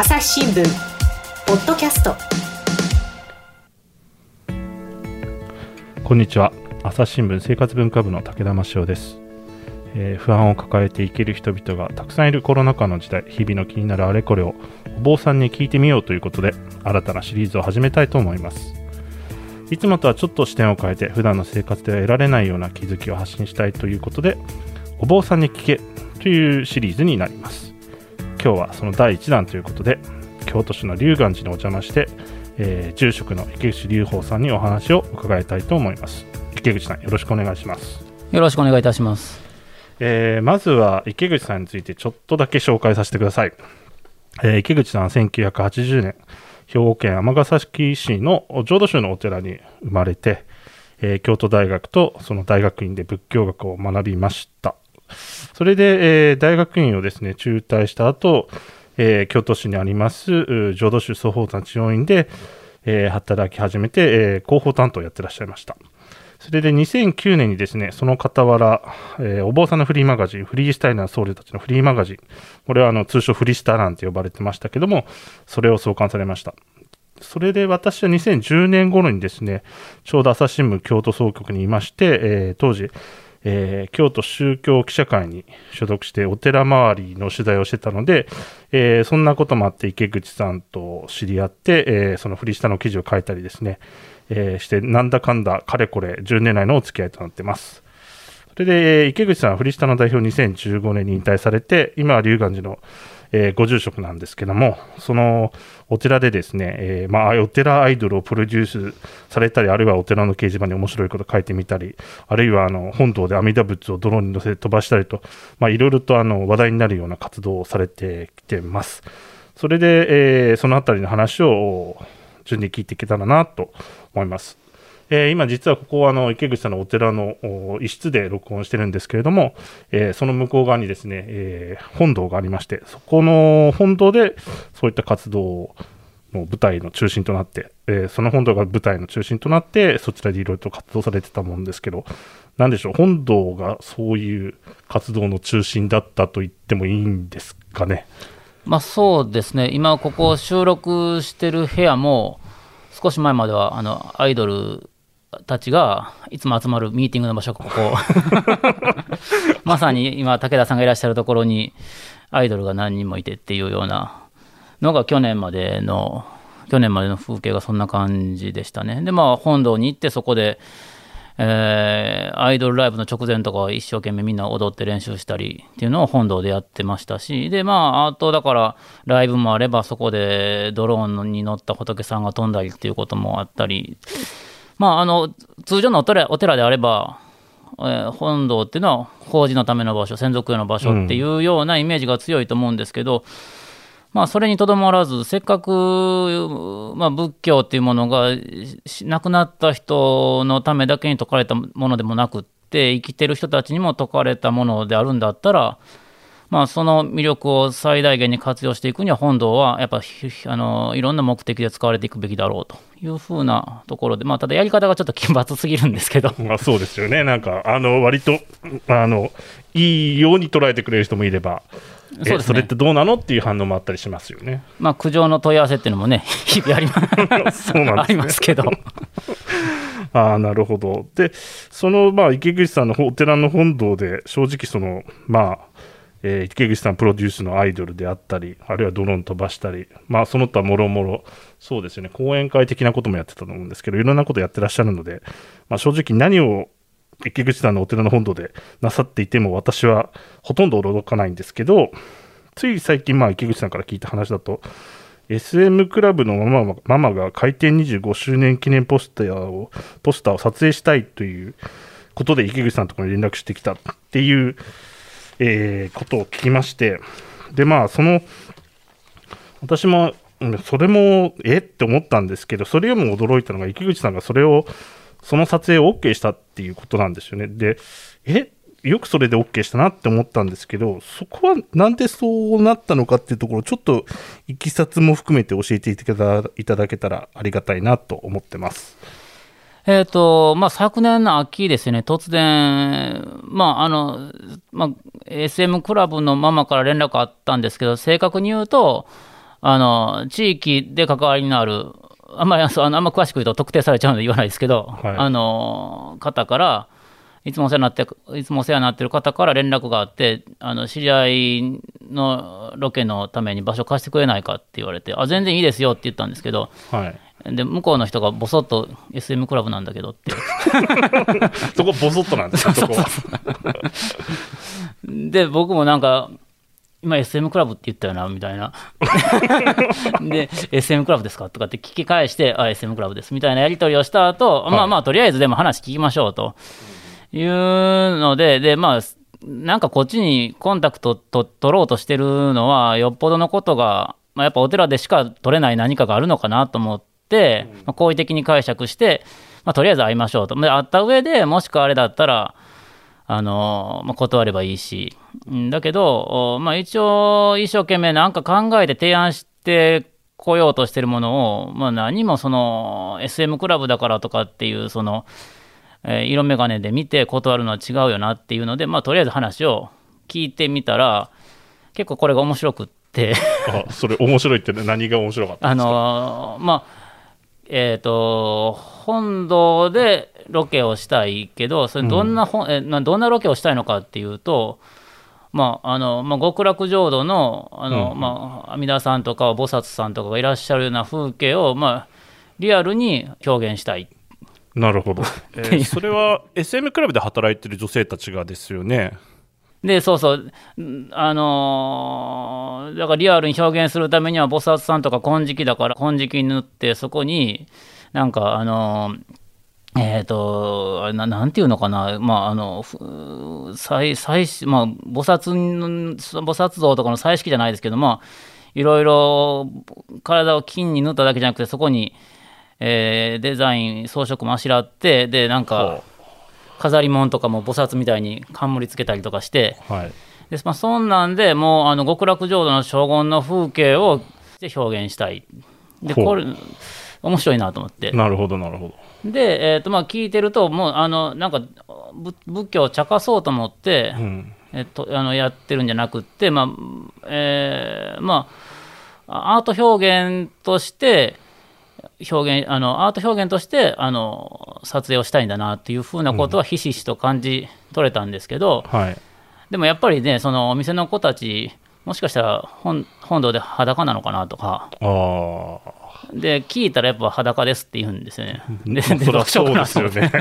朝日新聞ポッドキャスト。こんにちは。朝日新聞生活文化部の武田真潮です、えー不安を抱えて生きる人々がたくさんいるコロナ禍の時代日々の気になるあれこれをお坊さんに聞いてみようということで新たなシリーズを始めたいと思います。いつもとはちょっと視点を変えて普段の生活では得られないような気づきを発信したいということでお坊さんに聞けというシリーズになります。今日はその第1弾ということで京都市の龍岩寺にお邪魔して、えー住職の池口隆法さんにお話を伺いたいと思います。池口さんよろしくお願いします、よろしくお願いいたします。えーまずは池口さんについてちょっとだけ紹介させてください、えー池口さんは1980年兵庫県尼崎市の浄土宗のお寺に生まれて、えー京都大学とその大学院で仏教学を学びました それで、えー大学院をですね中退した後、えー京都市にあります浄土宗総宝山治療院で、えー働き始めて、え広報担当をやってらっしゃいましたそれで2009年にですね、その傍ら、えお坊さんのフリーマガジン、フリースタイルな僧侶たちのフリーマガジン、これはあの通称フリースタなんて呼ばれてましたけども、それを創刊されました。それで私は2010年頃にですね、ちょうど朝日新聞京都総局にいまして、えー当時、えー京都宗教記者会に所属してお寺周りの取材をしてたので、えーそんなこともあって池口さんと知り合って、えーそのフリースタの記事を書いたりですね、えしてなんだかんだかれこれ10年来のお付き合いとなってます。それで、え池口さんはフリースタの代表2015年に引退されて、今は龍岩寺の、えーご住職なんですけども、そのお寺でですね、えーまあ、お寺アイドルをプロデュースされたり、あるいはお寺の掲示板に面白いこと書いてみたり、あるいはあの本堂で阿弥陀仏をドローンに乗せて飛ばしたりと、いろいろとあの話題になるような活動をされてきてます。それで、えーそのあたりの話を順に聞いていけたらなと思います。えー今実はここはあの池口さんのお寺の一室で録音してるんですけれども、えーその向こう側にですね、えー本堂がありまして、そこの本堂でそういった活動の舞台の中心となって、えその本堂が舞台の中心となって、そちらでいろいろと活動されてたもんですけど、なんでしょう、本堂がそういう活動の中心だったと言ってもいいんですかね？まあそうですね、今ここ収録してる部屋も、少し前まではあのアイドルたちがいつも集まるミーティングの場所がここ。まさに今、武田さんがいらっしゃるところに、アイドルが何人もいてっていうようなのが去年までの、去年までの風景がそんな感じでしたね。で、まあ本堂に行ってそこで、えーアイドルライブの直前とかは一生懸命みんな踊って練習したりっていうのを本堂でやってましたし、で、まあ、あとだからライブもあればそこでドローンに乗った仏さんが飛んだりっていうこともあったり、まあ、あの、通常のお寺お寺であれば、えー本堂っていうのは法事のための場所、専属用の場所っていうようなイメージが強いと思うんですけど、まあ、それにとどまらず、せっかく、まあ、仏教っていうものがし亡くなった人のためだけに説かれたものでもなくって、生きてる人たちにも説かれたものであるんだったら、まあ、その魅力を最大限に活用していくには、本堂はやっぱひあのいろんな目的で使われていくべきだろうというふうなところで、まあ、ただやり方がちょっと奇抜すぎるんですけど、まあそうですよね。なんか、あの、割と、あの、いいように捉えてくれる人もいれば、えそうですねそれってどうなのっていう反応もあったりしますよね。まあ、苦情の問い合わせっていうのもね、日々ありますそうなんですねありますけど。ああ、なるほど。で、その、まあ、池口さんのお寺の本堂で、正直その、まあ、えー池口さんプロデュースのアイドルであったり、あるいはドローン飛ばしたり、まあ、その他もろもろ、そうですよね、講演会的なこともやってたと思うんですけど、いろんなことやってらっしゃるので、まあ、正直何を池口さんのお寺の本堂でなさっていても、私はほとんど驚かないんですけど、つい最近、まあ、池口さんから聞いた話だと、SM クラブのママママが開店25周年記念ポスターをポスターを撮影したいということで池口さんのところに連絡してきたっていう、えーことを聞きましてでまあその私もそれもえ？って思ったんですけどそれよりも驚いたのが池口さんがそれをその撮影を OK したっていうことなんですよね。でえ？よくそれで OK したなって思ったんですけど、そこはなんでそうなったのかっていうところ、ちょっといきさつも含めて教えていただけたらありがたいなと思ってます。えーとまあ、昨年の秋ですね、突然、まああのまあ、SM クラブのママから連絡あったんですけど、正確に言うと、あの地域で関わりのある、あんまりあのあんま詳しく言うと特定されちゃうので言わないですけど、はいあの方から、いつもお世話になっていつもお世話になってる方から連絡があって、あの知り合いのロケのために場所貸してくれないかって言われて、あ全然いいですよって言ったんですけど、はい。で向こうの人がぼそっと SM クラブなんだけどって。そこボソッとなんですよ、そこ。は。で僕もなんか今 SM クラブって言ったよなみたいな。で SM クラブですかとかって聞き返してあ SM クラブですみたいなやり取りをした後、まあまあとりあえずでも話聞きましょうと。いうのででまあなんかこっちにコンタクトと取ろうとしてるのはよっぽどのことが、まあ、やっぱお寺でしか取れない何かがあるのかなと思って、まあ好意的に解釈して、まあ、とりあえず会いましょうと。で会った上でもしくはあれだったらあのまあ、断ればいいし、うんだけど、おまあ、一応、一生懸命なんか考えて提案してこようとしてるものを、まあ、何もその SM クラブだからとかっていう、その、えー色眼鏡で見て断るのは違うよなっていうので、まあ、とりあえず話を聞いてみたら、結構これが面白くって。あ、それ面白いって何が面白かったあんですか？のーまあえっ、と本堂でロケをしたいけどそれどんなほん、えなどんなロケをしたいのかっていうとまああのまあ、極楽浄土のあの、うんまあ、阿弥陀さんとか菩薩さんとかがいらっしゃるような風景を、まあ、リアルに表現したいなるほど。えーそれは SM クラブで働いてる女性たちがですよね。で、そうそう、あのーだからリアルに表現するためには、菩薩さんとか金色だから、金色に塗って、そこに、なんか、あのーえっ、と、ななんていうのかな、まあ、あの、ふ祭、祭祀、まあ、菩薩の、菩薩像とかの彩色じゃないですけど、まあ、いろいろ体を金に塗っただけじゃなくて、そこに、えーデザイン、装飾もあしらって、で、なんか、飾り物とかも菩薩みたいに冠つけたりとかして、はい。でまあ、そんなんでもうあの極楽浄土の荘厳の風景を表現したい。でこれ面白いなと思って。なるほど、なるほど。で、えーとまあ、聞いてるともうあのなんかぶ仏教を茶化そうと思って、うん。えっと、あのやってるんじゃなくって、まあえーまあ、アート表現として表現あのアート表現としてあの撮影をしたいんだなっていうふうなことはひしひしと感じ取れたんですけど、はい。でもやっぱりね、そのお店の子たち、もしかしたら本本堂で裸なのかなとか、あで、聞いたらやっぱ裸ですって言うんですよね。で、どうしようかなとですよね。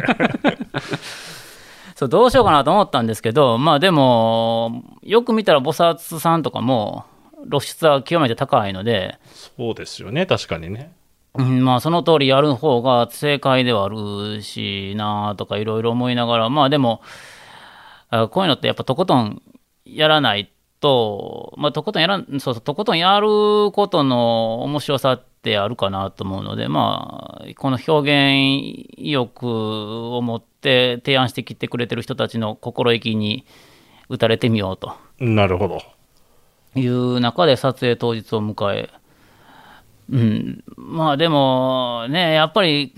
そうどうしようかなと思ったんですけど、まあでも、よく見たら菩薩さんとかも露出は極めて高いので、そうですよね、確かにね。うん、まあその通りやる方が正解ではあるしなとかいろいろ思いながら、まあでも、あこういうのってやっぱとことんやらないと、まあとことんやらん、そうそう、とことんやることの面白さってあるかなと思うので、まあ、この表現意欲を持って提案してきてくれてる人たちの心意気に打たれてみようと。なるほど。いう中で撮影当日を迎え、うん、まあでもね、やっぱり、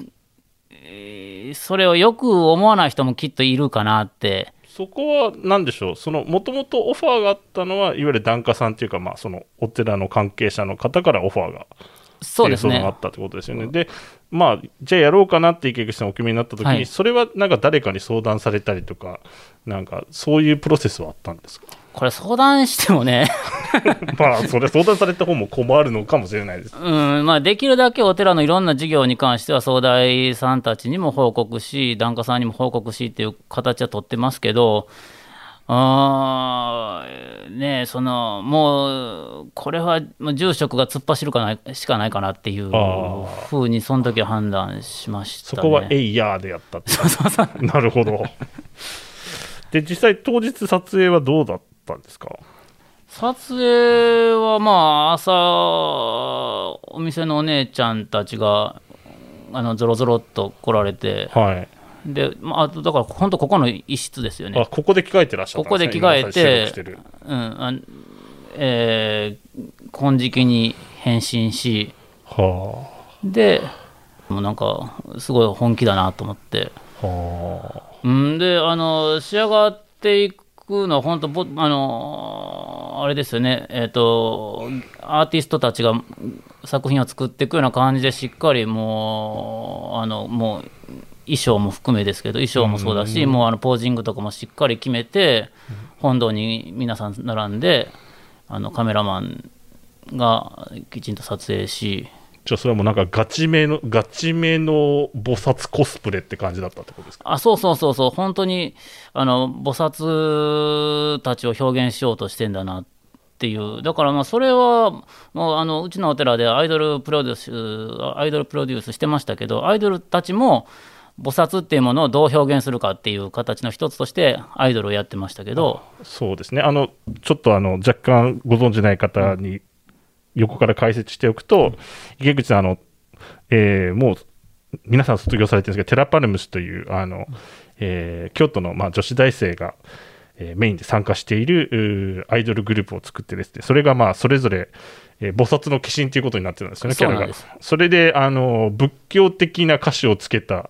えーそれをよく思わない人もきっといるかなって、そこは何でしょう、そのもともとオファーがあったのは、いわゆる檀家さんっていうか、まあ、そのお寺の関係者の方からオファーがそうですね。あっ。たってことですよね。で、まあ、じゃあやろうかなって池口さんお決めになった時に、はい。それはなんか誰かに相談されたりとか、なんかそういうプロセスはあったんですか？これ相談してもね、まあ、それ相談された方も困るのかもしれないです。うんまあ、できるだけお寺のいろんな事業に関しては、総大さんたちにも報告し、檀家さんにも報告しっていう形は取ってますけど、あーねえそのもう、これは住職が突っ走るかないしかないかなっていうあふうに、その時は判断しました、ね。そこはエイヤーでやったって。なるほど。で、実際当日撮影はどうだったんですか？撮影はまあ朝お店のお姉ちゃんたちがあのゾロゾロっと来られてはい。で、まあ、あとだから本当ここの一室ですよね。あ、ここで着替えてらっしゃったんですね。ここで着替えててる、うんあんえー金色に変身しはでもうなんかすごい本気だなと思って。あ。はうんであの仕上がっていくくのは本当ぼ、あのーあれですよね、えっ、と、アーティストたちが作品を作っていくような感じで、しっかりもう、あの、もう、衣装も含めですけど、衣装もそうだし、もうあのポージングとかもしっかり決めて、本堂に皆さん並んで、あのカメラマンがきちんと撮影し、じゃあそれはもうなんかガチめのガチめの菩薩コスプレって感じだったってことですか？あそうそうそうそう、本当にあの菩薩たちを表現しようとしてんだなっていう、だからまあそれはもうあのうちのお寺でアイドルプロデュース、アイドルプロデュースしてましたけど、アイドルたちも菩薩っていうものをどう表現するかっていう形の一つとして、アイドルをやってましたけど、そうですね。あのちょっとあの若干ご存じない方に横から解説しておくと、池口さんあの、えーもう皆さん卒業されてるんですけどテラパルムスというあの、えー京都の、まあ、女子大生が、えーメインで参加しているアイドルグループを作ってですねそれがまあそれぞれ、えー菩薩の化身ということになってるんですよねキャラが。それであの仏教的な歌詞をつけた、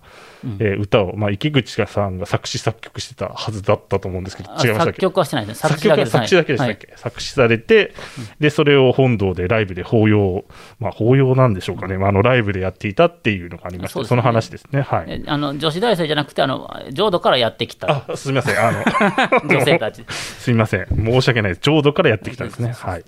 えー歌を、まあ、池口さんが作詞作曲してたはずだったと思うんですけど違いましたっけ？曲はしてないですね、作曲です作詞だけでしたっけ、作詞されて、でそれを本堂でライブで法要、まあ、法要なんでしょうかね、まあ、あのライブでやっていたっていうのがありまして、そ,、の話ですね。はい、えあの女子大生じゃなくてあの、浄土からやってきた。あすみません。あの、女性たち。すみません、申し訳ないです、浄土からやってきたんですね。はい、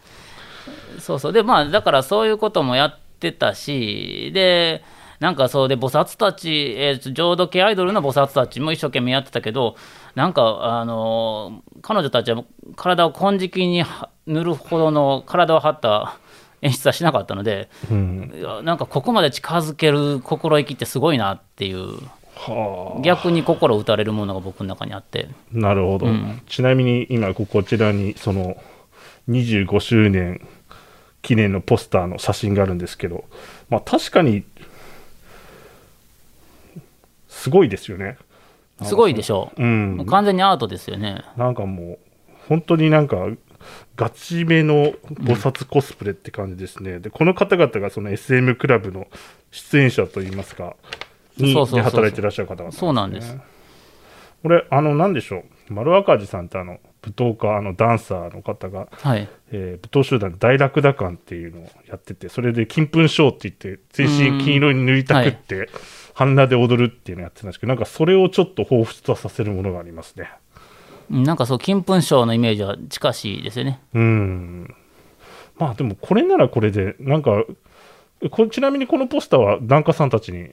そうそう。で、まあ、だからそういうこともやってたし、で、なんかそうで、菩薩たち、えー浄土系アイドルの菩薩たちも一生懸命やってたけど、なんか、あのー彼女たちは体を金色には塗るほどの体を張った演出はしなかったので、うん、なんかここまで近づける心意気ってすごいなっていう、はあ。逆に心打たれるものが僕の中にあって。なるほど、うん。ちなみに今、ここちらにその25周年記念のポスターの写真があるんですけど、まあ、確かにすごいですよね。すごいでしょうう。ん、完全にアートですよね。なんかもう、本当になんか、ガチめの菩薩コスプレって感じですね。で、この方々がその SM クラブの出演者といいますか、に働いてらっしゃる方々、そうなんです。これ、あの、なんでしょう、丸赤字さんってあの、舞踏家、あの、ダンサーの方が、はい。えー舞踏集団大ラクダ館っていうのをやってて、それで金粉ショーって言って、全身金色に塗りたくって、半裸で踊るっていうのをやってたんですけど、なんかそれをちょっと彷彿とさせるものがありますね。うんなんかそう、金粉賞のイメージは近しいですよね。うん。まあでもこれならこれで、なんか、こちなみにこのポスターは檀家さんたちに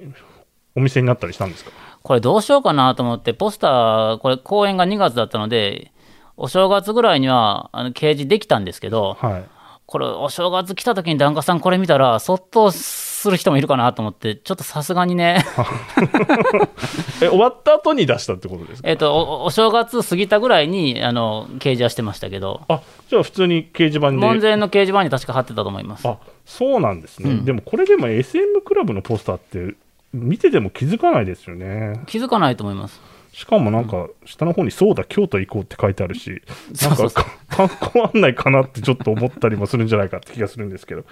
お店になったりしたんですか？これどうしようかなと思って、ポスター、これ公演が2月だったので、お正月ぐらいにはあの掲示できたんですけど、はい。これお正月来た時に檀家さんこれ見たら、そっとする人もいるかなと思って、ちょっとさすがにね、え、終わった後に出したってことですか？えっと、おお正月過ぎたぐらいにあの掲示はしてましたけど、あ、じゃあ普通に掲示板で。門前の掲示板に確か貼ってたと思います。あ、そうなんですね。うんでもこれでも SM クラブのポスターって、見てても気づかないですよね。気づかないと思います。しかもなんか、下の方にそうだ、京都行こうって書いてあるし、なんか 観光案内かなってちょっと思ったりもするんじゃないかって気がするんですけど。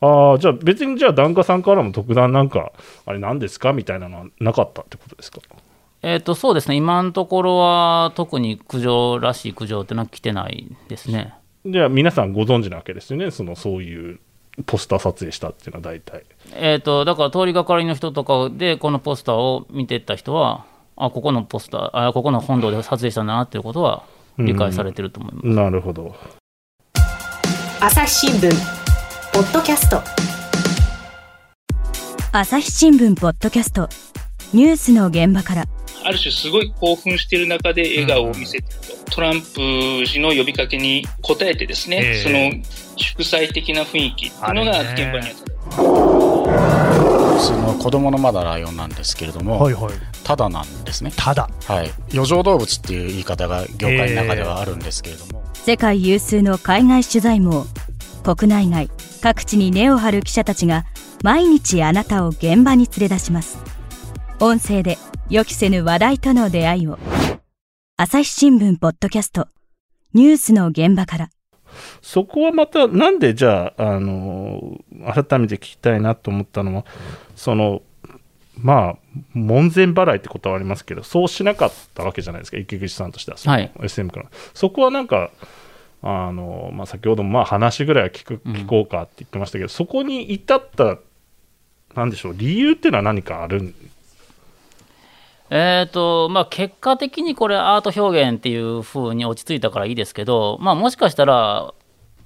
ああ、じゃあ別にじゃあ檀家さんからも特段なんか、あれ何ですかみたいなのはなかったってことですか？えっと、そうですね、今のところは特に苦情らしい苦情ってのは来てないですね。じゃあ皆さんご存知なわけですよね？その、そういうポスター撮影したっていうのは大体。えっと、だから通りがかりの人とかで、このポスターを見てった人は、あ、ここのポスター、あ、ここの本堂で撮影したんだなっていうことは理解されてると思います。なるほど。朝日新聞ポッドキャスト。朝日新聞ポッドキャスト。ニュースの現場から。ある種すごい興奮している中で笑顔を見せてると、トランプ氏の呼びかけに応えてですね、ええ。その祝祭的な雰囲気っていうのが現場にあった。その子供のまだライオンなんですけれども、はいはい。ただなんですね。ただ。はい。余剰動物っていう言い方が業界の中ではあるんですけれども、世界有数の海外取材網国内外各地に根を張る記者たちが毎日あなたを現場に連れ出します音声で予期せぬ話題との出会いを朝日新聞ポッドキャストニュースの現場からそこはまた、なんでじゃあ、あの改めて聞きたいなと思ったのは、その、まあ、門前払いってことはありますけど、そうしなかったわけじゃないですか、池口さんとしては、はい SM から。そこはなんか、あのまあ、先ほどもまあ話ぐらいは聞くうん聞こうかって言ってましたけど、そこに至った、なんでしょう、理由っていうのは何かあるんえーとまあ、結果的にこれアート表現っていう風に落ち着いたからいいですけど、まあ、もしかしたら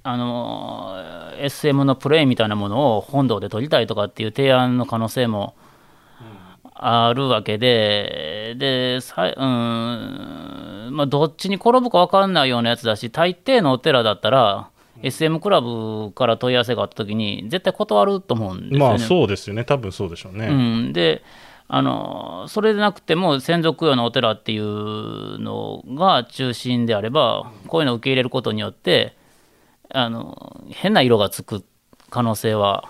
あの SM のプレイみたいなものを本堂で撮りたいとかっていう提案の可能性もあるわけで、でさいうんまあ、どっちに転ぶか分かんないようなやつだし、大抵のお寺だったら、SM クラブから問い合わせがあったときに、絶対断ると思うんですよね。まあそうですよね、多分そうでしょうね。うん、であのそれでなくても専属用のお寺っていうのが中心であればこういうのを受け入れることによってあの変な色がつく可能性は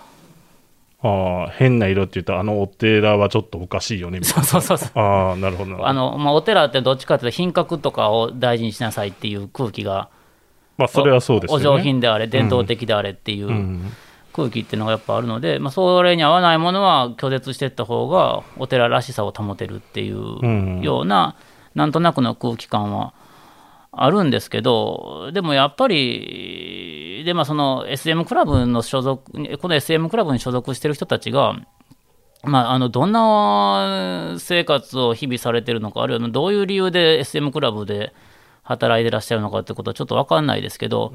ああ変な色って言ったら、あのお寺はちょっとおかしいよねみたいそうそうそうそうな。ああ、なるほど。あの、まあ、お寺ってどっちかというと品格とかを大事にしなさいっていう空気がまあそれはそうですよね。お上品であれ伝統的であれっていううん空気っていうのがやっぱあるので、まあ、それに合わないものは拒絶していった方がお寺らしさを保てるっていうような、なんとなくの空気感はあるんですけどでもやっぱりで、まあ、その SM クラブの所属この SM クラブに所属してる人たちがまあ、あのどんな生活を日々されてるのか、あるいはどういう理由で SM クラブで働いてらっしゃるのかってことはちょっと分かんないですけど、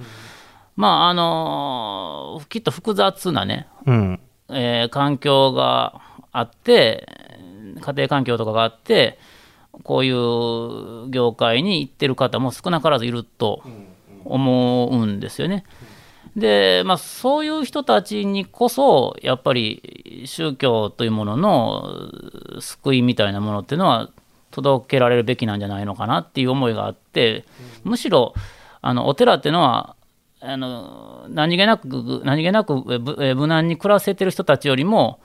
まああのきっと複雑なね、うん。えー環境があって、家庭環境とかがあって、こういう業界に行ってる方も少なからずいると思うんですよね。で、まあ、そういう人たちにこそ、やっぱり宗教というものの救いみたいなものっていうのは届けられるべきなんじゃないのかなっていう思いがあって、むしろあのお寺っていうのは、あの何気なく、何気なく無難に暮らせてる人たちよりも、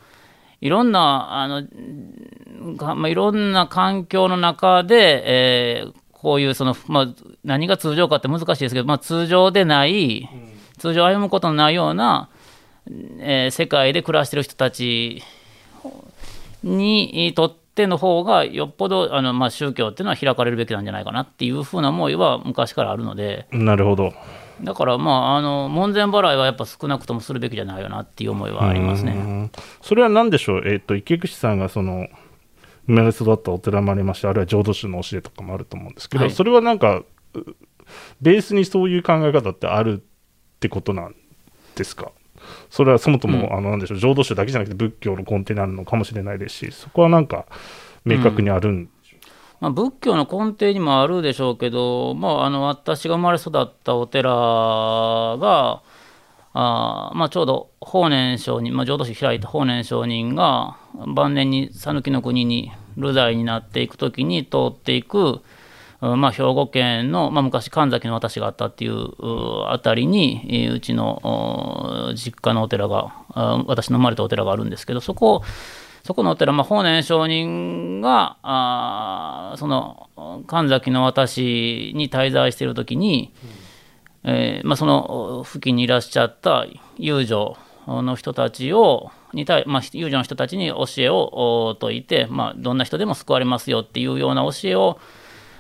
いろんな、あのがまあ、いろんな環境の中で、えーこういうその、まあ、何が通常かって難しいですけど、まあ、通常でない、通常歩むことのないような、えー世界で暮らしてる人たちにとっての方がよっぽどあの、まあ、宗教っていうのは開かれるべきなんじゃないかなっていうふうな思いは昔からあるのでなるほど。だからまああの門前払いはやっぱ少なくともするべきじゃないよなっていう思いはありますね。うんそれは何でしょう、えっと池口さんがその生まれ育ったお寺もありまして、あるいは浄土宗の教えとかもあると思うんですけど、はい。それはなんか、うベースにそういう考え方ってあるってことなんですか？それはそもそも、うん。あのなんでしょう？浄土宗だけじゃなくて仏教の根底にあるのかもしれないですし、そこはなんか明確にあるん、まあ、仏教の根底にもあるでしょうけど、まあ、あの私が生まれ育ったお寺があ、まあ、ちょうど法然上人、まあ、浄土宗開いた法然上人が晩年に讃岐の国に流罪になっていくときに通っていく、まあ、兵庫県の、まあ、昔神崎の私があったっていううあたりにうちの実家のお寺が私の生まれたお寺があるんですけどそこをそこのお寺、まあ、法然上人があーその神崎の私に滞在しているときに、えーまあ、その付近にいらっしゃった遊女の人たちをに対、まあ、遊女の人たちに教えをお説いて、まあ、どんな人でも救われますよっていうような教えを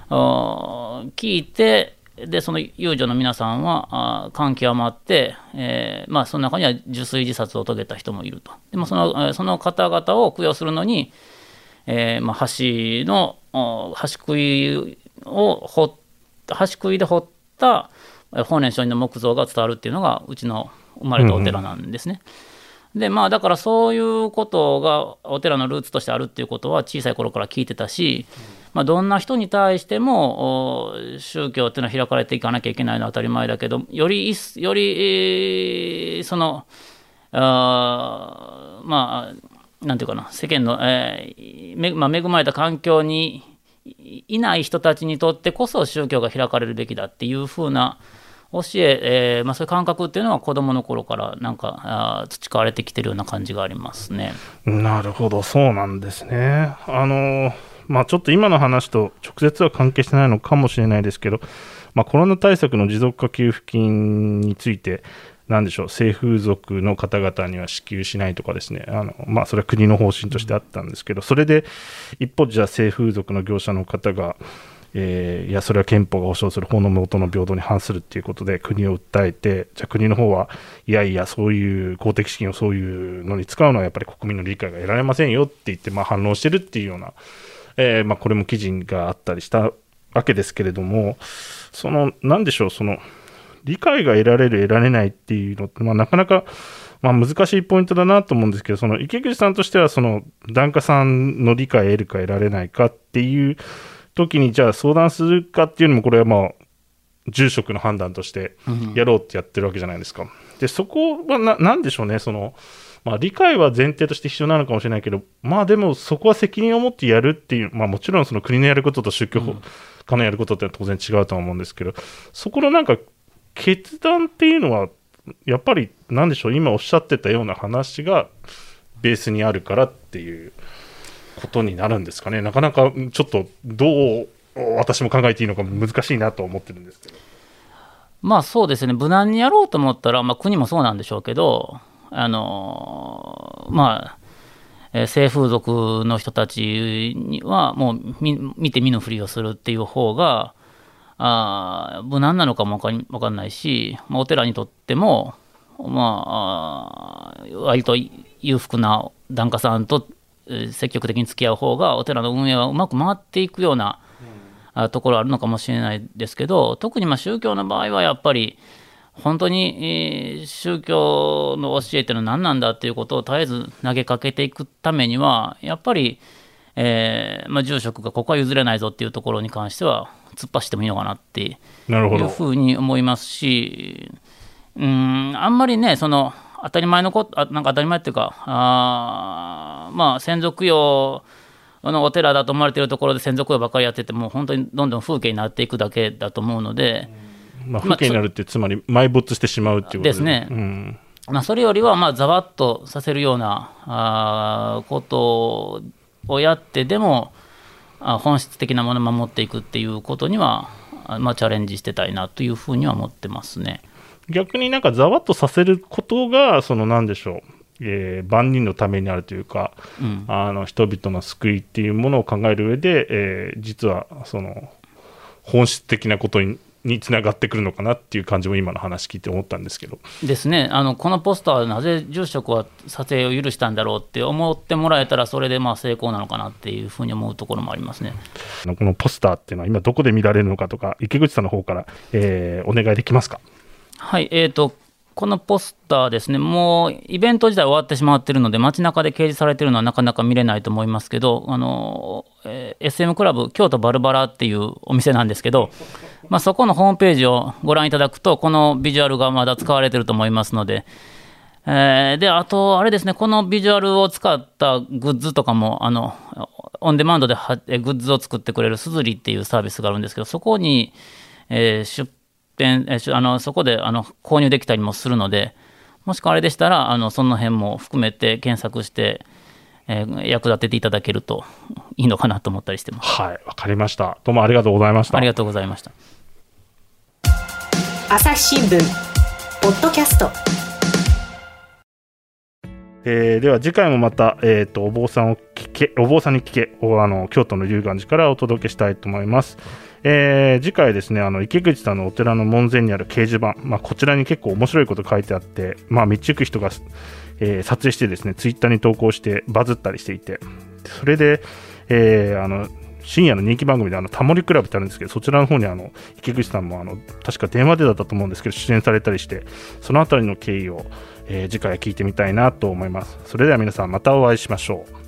お聞いてでその遊女の皆さんは感極まって、えーまあ、その中には受水自殺を遂げた人もいるとでもそのその方々を供養するのに、えーまあ、橋の橋杭を掘っ橋杭で掘った法然上人の木像が伝わるっていうのがうちの生まれたお寺なんですね。でまあだからそういうことがお寺のルーツとしてあるっていうことは小さい頃から聞いてたし、まあ、どんな人に対しても宗教っていうのは開かれていかなきゃいけないのは当たり前だけどよりより、そのあまあなんていうかな世間の、えーめまあ、恵まれた環境にいない人たちにとってこそ宗教が開かれるべきだっていうふうな教ええーまあ、そういう感覚っていうのは子どもの頃からなんかあ培われてきてるような感じがありますね。なるほど、そうなんですね。あのまあ、ちょっと今の話と直接は関係してないのかもしれないですけど、まあ、コロナ対策の持続化給付金について、なんでしょう、性風俗の方々には支給しないとかですね、あのまあ、それは国の方針としてあったんですけど、それで一方、じゃあ性風俗の業者の方が、えーいや、それは憲法が保障する法の下の平等に反するっていうことで、国を訴えて、じゃあ国の方は、いやいや、そういう公的資金をそういうのに使うのはやっぱり国民の理解が得られませんよって言って、まあ、反論してるっていうような、えーまあ、これも記事があったりしたわけですけれども、その、なんでしょう、その、理解が得られる、得られないっていうのって、まあ、なかなか、まあ、難しいポイントだなと思うんですけど、その池口さんとしては、その檀家さんの理解を得るか得られないかっていう時に、じゃあ相談するかっていうのも、これはまあ、住職の判断としてやろうってやってるわけじゃないですか。で、そこはな、なんでしょうね、その、まあ、理解は前提として必要なのかもしれないけど、まあでもそこは責任を持ってやるっていう、まあもちろんその国のやることと宗教家のやることって当然違うとは思うんですけど、そこのなんか決断っていうのは、やっぱりなんでしょう、今おっしゃってたような話がベースにあるからっていうことになるんですかね。なかなかちょっとどう私も考えていいのか難しいなと思ってるんですけど。まあそうですね、無難にやろうと思ったら、まあ、国もそうなんでしょうけど、あのまあ、えー性風俗の人たちには、もう見見て見ぬふりをするっていう方が、あー無難なのかもわかんないし、まあ、お寺にとっても、まあ、割と裕福な檀家さんとえー積極的に付き合う方が、お寺の運営はうまく回っていくような、あところあるのかもしれないですけど、特にまあ宗教の場合はやっぱり、本当に、えー宗教の教えっていうのは何なんだっていうことを絶えず投げかけていくためには、やっぱり、えーまあ、住職がここは譲れないぞっていうところに関しては、突っ走ってもいいのかなっていう。ふうに思いますし、うん、あんまりね、その当たり前のこと、あなんか当たり前っていうか、あーまあ、先祖供養のお寺だと思われているところで先祖供養ばっかりやってて、もう本当にどんどん風景になっていくだけだと思うので、まあ、風景になるって、つまり埋没してしまうっていうことですねうん。まあ、それよりは、まあ、ざわっとさせるようなあーことをやってでも、あ本質的なものを守っていくっていうことには、あまあ、チャレンジしてたいなというふうには思ってますね。逆になんかざわっとさせることが、そのなんでしょう、えー万人のためになるというか、うんあの人々の救いっていうものを考える上で、えー実はその本質的なことににつながってくるのかなっていう感じも今の話聞いて思ったんですけど、ですねあのこのポスターはなぜ住職は撮影を許したんだろうって思ってもらえたらそれでまあ成功なのかなっていうふうに思うところもありますね。このポスターっていうのは今どこで見られるのかとか、池口さんの方から、えーお願いできますか？はい、えー、とこのポスターですね、もうイベント自体終わってしまっているので、街中で掲示されているのはなかなか見れないと思いますけど、あのえー SM クラブ京都バルバラっていうお店なんですけど、まあ、そこのホームページをご覧いただくと、このビジュアルがまだ使われていると思いますので、えーで、あと、あれですね、このビジュアルを使ったグッズとかも、あの、オンデマンドでグッズを作ってくれるすずりっていうサービスがあるんですけど、そこに、えー出店、えあの、そこであの購入できたりもするので、もしくはあれでしたら、あのその辺も含めて検索して、えー役立てていただけるといいのかなと思ったりしてます。はい、わかりました。どうもありがとうございました。ありがとうございました。朝日新聞ポッドキャストえーでは次回もまた、えー、とお坊さんを聞けお坊さんに聞けおあの京都の龍岩寺からお届けしたいと思います、えー次回ですねあの池口さんのお寺の門前にある掲示板、まあ、こちらに結構面白いこと書いてあって、まあ、道行く人が、えー撮影してですねツイッターに投稿してバズったりしていてそれで、えーあの深夜の人気番組であのタモリクラブってあるんですけどそちらの方にあの池口さんもあの確か電話でだったと思うんですけど出演されたりしてそのあたりの経緯を、えー次回は聞いてみたいなと思います。それでは皆さんまたお会いしましょう。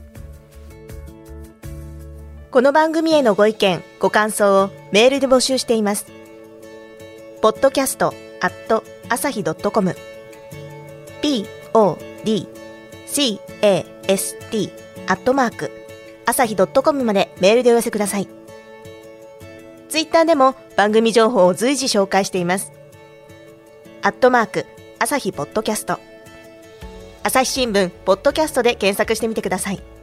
この番組へのご意見、ご感想をメールで募集しています。podcast at 朝日 .com p o d c a s t アットマーク朝日 .com までメールでお寄せください。ツイッターでも番組情報を随時紹介しています。アットマーク朝日ポッドキャスト朝日新聞ポッドキャストで検索してみてください。